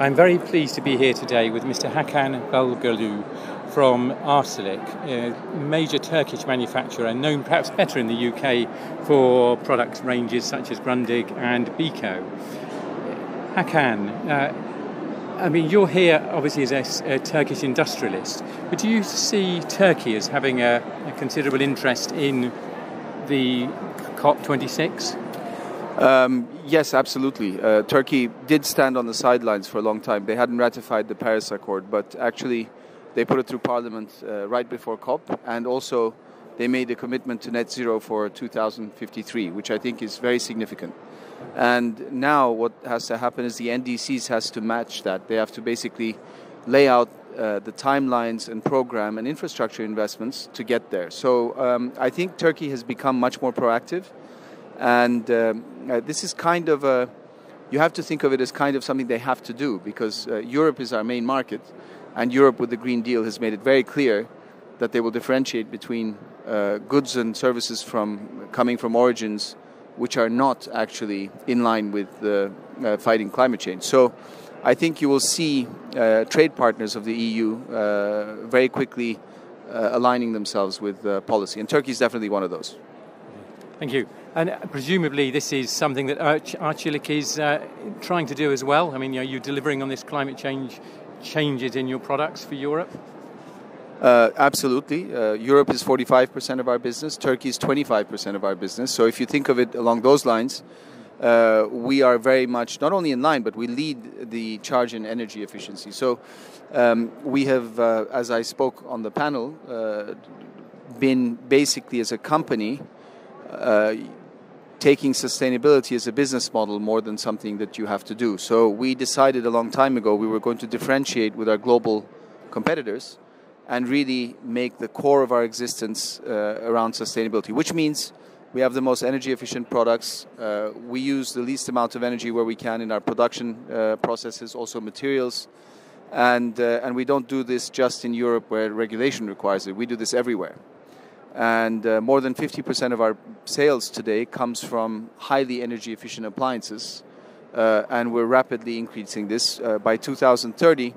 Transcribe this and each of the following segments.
I'm very pleased to be here today with Mr. Hakan Bulgurlu from Arçelik, a major Turkish manufacturer known perhaps better in the UK for product ranges such as Grundig and Beko. Hakan, uh, I mean, you're here obviously as a, a, Turkish industrialist, but do you see Turkey as having a, a considerable interest in the COP26? Um, yes, absolutely. Uh, Turkey did stand on the sidelines for a long time. They hadn't ratified the Paris Accord, but actually they put it through Parliament uh, right before COP, and also they made a commitment to net zero for 2053, which I think is very significant. And now what has to happen is the NDCs has to match that. They have to basically lay out uh, the timelines and program and infrastructure investments to get there. So um, I think Turkey has become much more proactive and um, uh, this is kind of a, you have to think of it as kind of something they have to do because uh, Europe is our main market, and Europe with the Green Deal has made it very clear that they will differentiate between uh, goods and services from coming from origins which are not actually in line with uh, fighting climate change. So. I think you will see uh, trade partners of the EU uh, very quickly aligning themselves with policy, and Turkey is definitely one of those. Thank you. And presumably, this is something that Arch- Arçelik is uh, trying to do as well. I mean, are you delivering on this climate change changes in your products for Europe? Uh, absolutely. Uh, Europe is 45% of our business, Turkey is 25% of our business. So if you think of it along those lines, uh, we are very much not only in line, but we lead the charge in energy efficiency. So um, we have, uh, as I spoke on the panel, uh, been basically as a company uh, taking sustainability as a business model more than something that you have to do. So we decided a long time ago we were going to differentiate with our global competitors and really make the core of our existence uh, around sustainability, which means we have the most energy efficient products. Uh, we use the least amount of energy where we can in our production uh, processes, also materials. And, uh, and we don't do this just in Europe where regulation requires it. We do this everywhere and uh, more than 50% of our sales today comes from highly energy efficient appliances. Uh, and we're rapidly increasing this. Uh, by 2030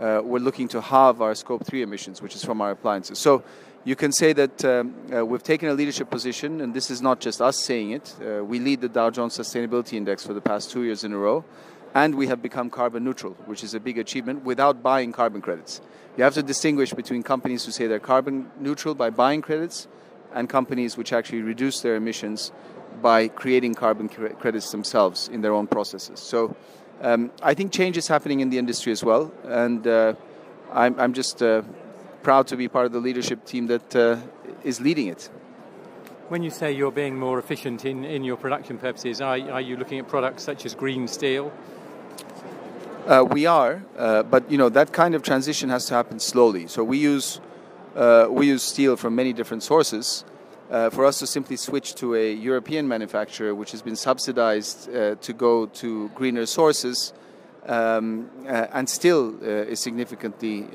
uh, we're looking to halve our scope 3 emissions which is from our appliances. So you can say that um, uh, we've taken a leadership position and this is not just us saying it. Uh, we lead the dow jones sustainability index for the past two years in a row and we have become carbon neutral which is a big achievement without buying carbon credits you have to distinguish between companies who say they're carbon neutral by buying credits and companies which actually reduce their emissions by creating carbon credits themselves in their own processes. So um, I think change is happening in the industry as well, and uh, I'm, I'm, just uh, proud to be part of the leadership team that uh, is leading it. When you say you're being more efficient in, in your production purposes, are, are you looking at products such as green steel? Uh, we are, uh, but you know that kind of transition has to happen slowly. So we use uh, we use steel from many different sources. Uh, for us to simply switch to a European manufacturer, which has been subsidized uh, to go to greener sources, um, uh, and still is significantly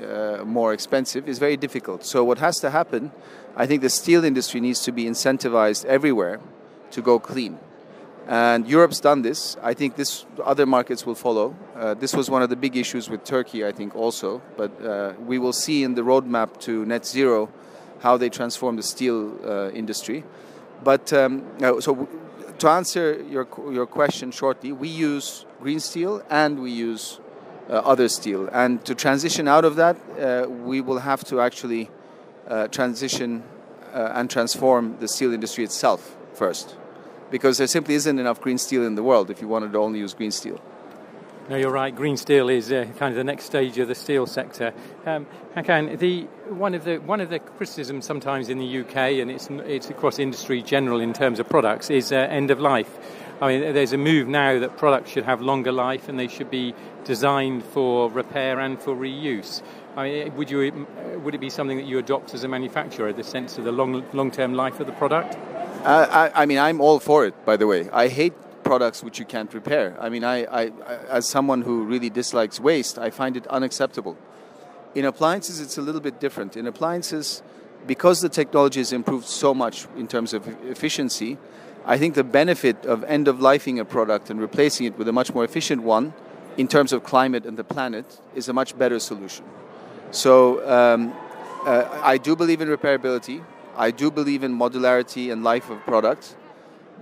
more expensive, is very difficult. So what has to happen? I think the steel industry needs to be incentivized everywhere to go clean. And Europe's done this. I think this other markets will follow. Uh, this was one of the big issues with Turkey, I think, also. But uh, we will see in the roadmap to net zero how they transform the steel uh, industry. But um, uh, so to answer your your question shortly, we use green steel and we use uh, other steel. And to transition out of that, uh, we will have to actually transition and transform the steel industry itself first because there simply isn't enough green steel in the world if you wanted to only use green steel. No, you're right. Green steel is uh, kind of the next stage of the steel sector. Um, Hakan, the one of the one of the criticisms sometimes in the UK, and it's it's across industry general in terms of products, is uh, end of life. I mean, there's a move now that products should have longer life and they should be designed for repair and for reuse. I mean, would you would it be something that you adopt as a manufacturer, the sense of the long long term life of the product? I, I mean, I'm all for it. By the way, I hate products which you can't repair. I mean, I, I, as someone who really dislikes waste, I find it unacceptable. In appliances, it's a little bit different. In appliances, because the technology has improved so much in terms of efficiency, I think the benefit of end of lifing a product and replacing it with a much more efficient one in terms of climate and the planet, is a much better solution. So um, uh, I do believe in repairability. I do believe in modularity and life of products.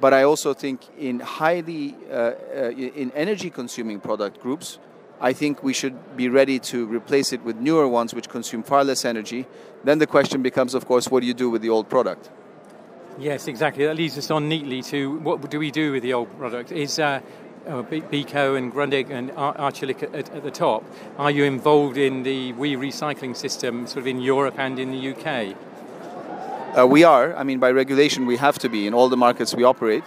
But I also think in highly uh, uh, in energy consuming product groups, I think we should be ready to replace it with newer ones which consume far less energy. Then the question becomes, of course, what do you do with the old product? Yes, exactly. That leads us on neatly to what do we do with the old product? Is uh, uh, Beko and Grundig and Arçelik at, at, the top. Are you involved in the WEEE recycling system, sort of in Europe and in the UK? Uh, we are. I mean, by regulation, we have to be in all the markets we operate.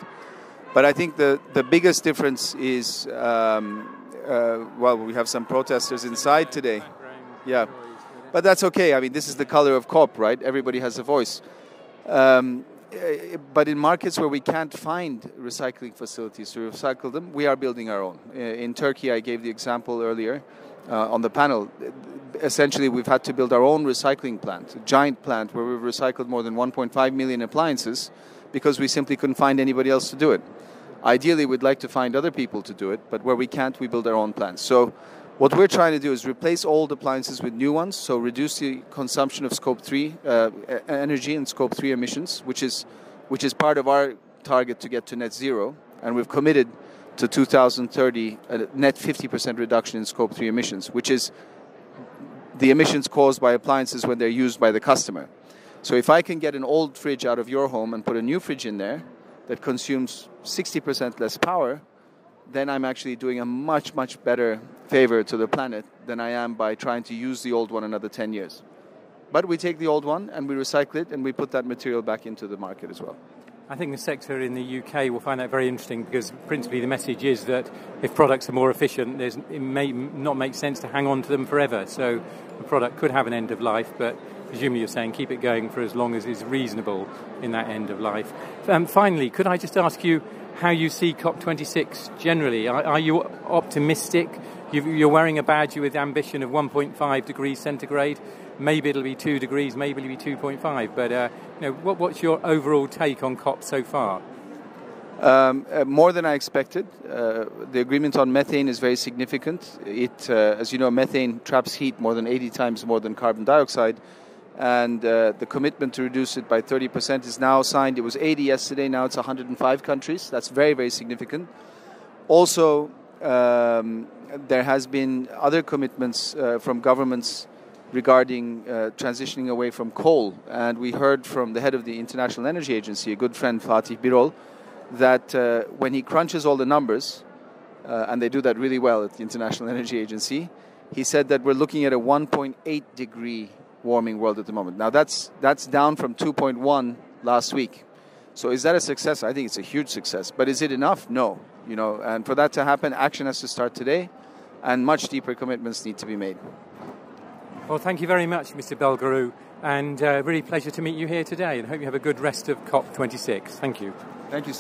But I think the, the biggest difference is um, uh, well, we have some protesters inside today. Yeah. But that's okay. I mean, this is the color of COP, right? Everybody has a voice. Um, eh, but in markets where we can't find recycling facilities to recycle them, we are building our own. Eh, in Turkey, I gave the example earlier uh, on the panel. Essentially, we've had to build our own recycling plant, a giant plant where we've recycled more than 1.5 million appliances because we simply couldn't find anybody else to do it. Ideally, we'd like to find other people to do it, but where we can't, we build our own plants. So, what we're trying to do is replace old appliances with new ones, so reduce the consumption of scope 3 uh, energy and scope 3 emissions, which is, which is part of our target to get to net zero. And we've committed to 2030 a net 50% reduction in scope 3 emissions, which is the emissions caused by appliances when they're used by the customer. So if I can get an old fridge out of your home and put a new fridge in there, that consumes 60% less power, then I'm actually doing a much, much better favor to the planet than I am by trying to use the old one another 10 years. But we take the old one and we recycle it and we put that material back into the market as well. I think the sector in the UK will find that very interesting because principally the message is that if products are more efficient, it may not make sense to hang on to them forever. So a product could have an end of life, but presumably you're saying keep it going for as long as is reasonable in that end of life. Um, finally, could I just ask you how you see COP26 generally? Are, are you optimistic? you are wearing a badge with ambition of 1.5 degrees centigrade. Maybe it'll be 2 degrees, maybe it'll be 2.5. But uh, you know, what, what's your overall take on COP so far? Um, uh, more than I expected. Uh, the agreement on methane is very significant. It, uh, as you know, methane traps heat more than 80 times more than carbon dioxide and uh, the commitment to reduce it by 30% is now signed. It was 80 yesterday, now it's 105 countries. That's very, very significant. Also, um, there has been other commitments uh, from governments regarding uh, transitioning away from coal, and we heard from the head of the International Energy Agency, a good friend Fatih Birol, that uh, when he crunches all the numbers, uh, and they do that really well at the International Energy Agency, he said that we're looking at a 1.8 degree warming world at the moment. Now that's that's down from 2.1 last week. So is that a success? I think it's a huge success. But is it enough? No. You know, and for that to happen, action has to start today, and much deeper commitments need to be made. Well, thank you very much, Mr. Bulgurlu, and uh, really pleasure to meet you here today, and hope you have a good rest of COP26. Thank you. Thank you.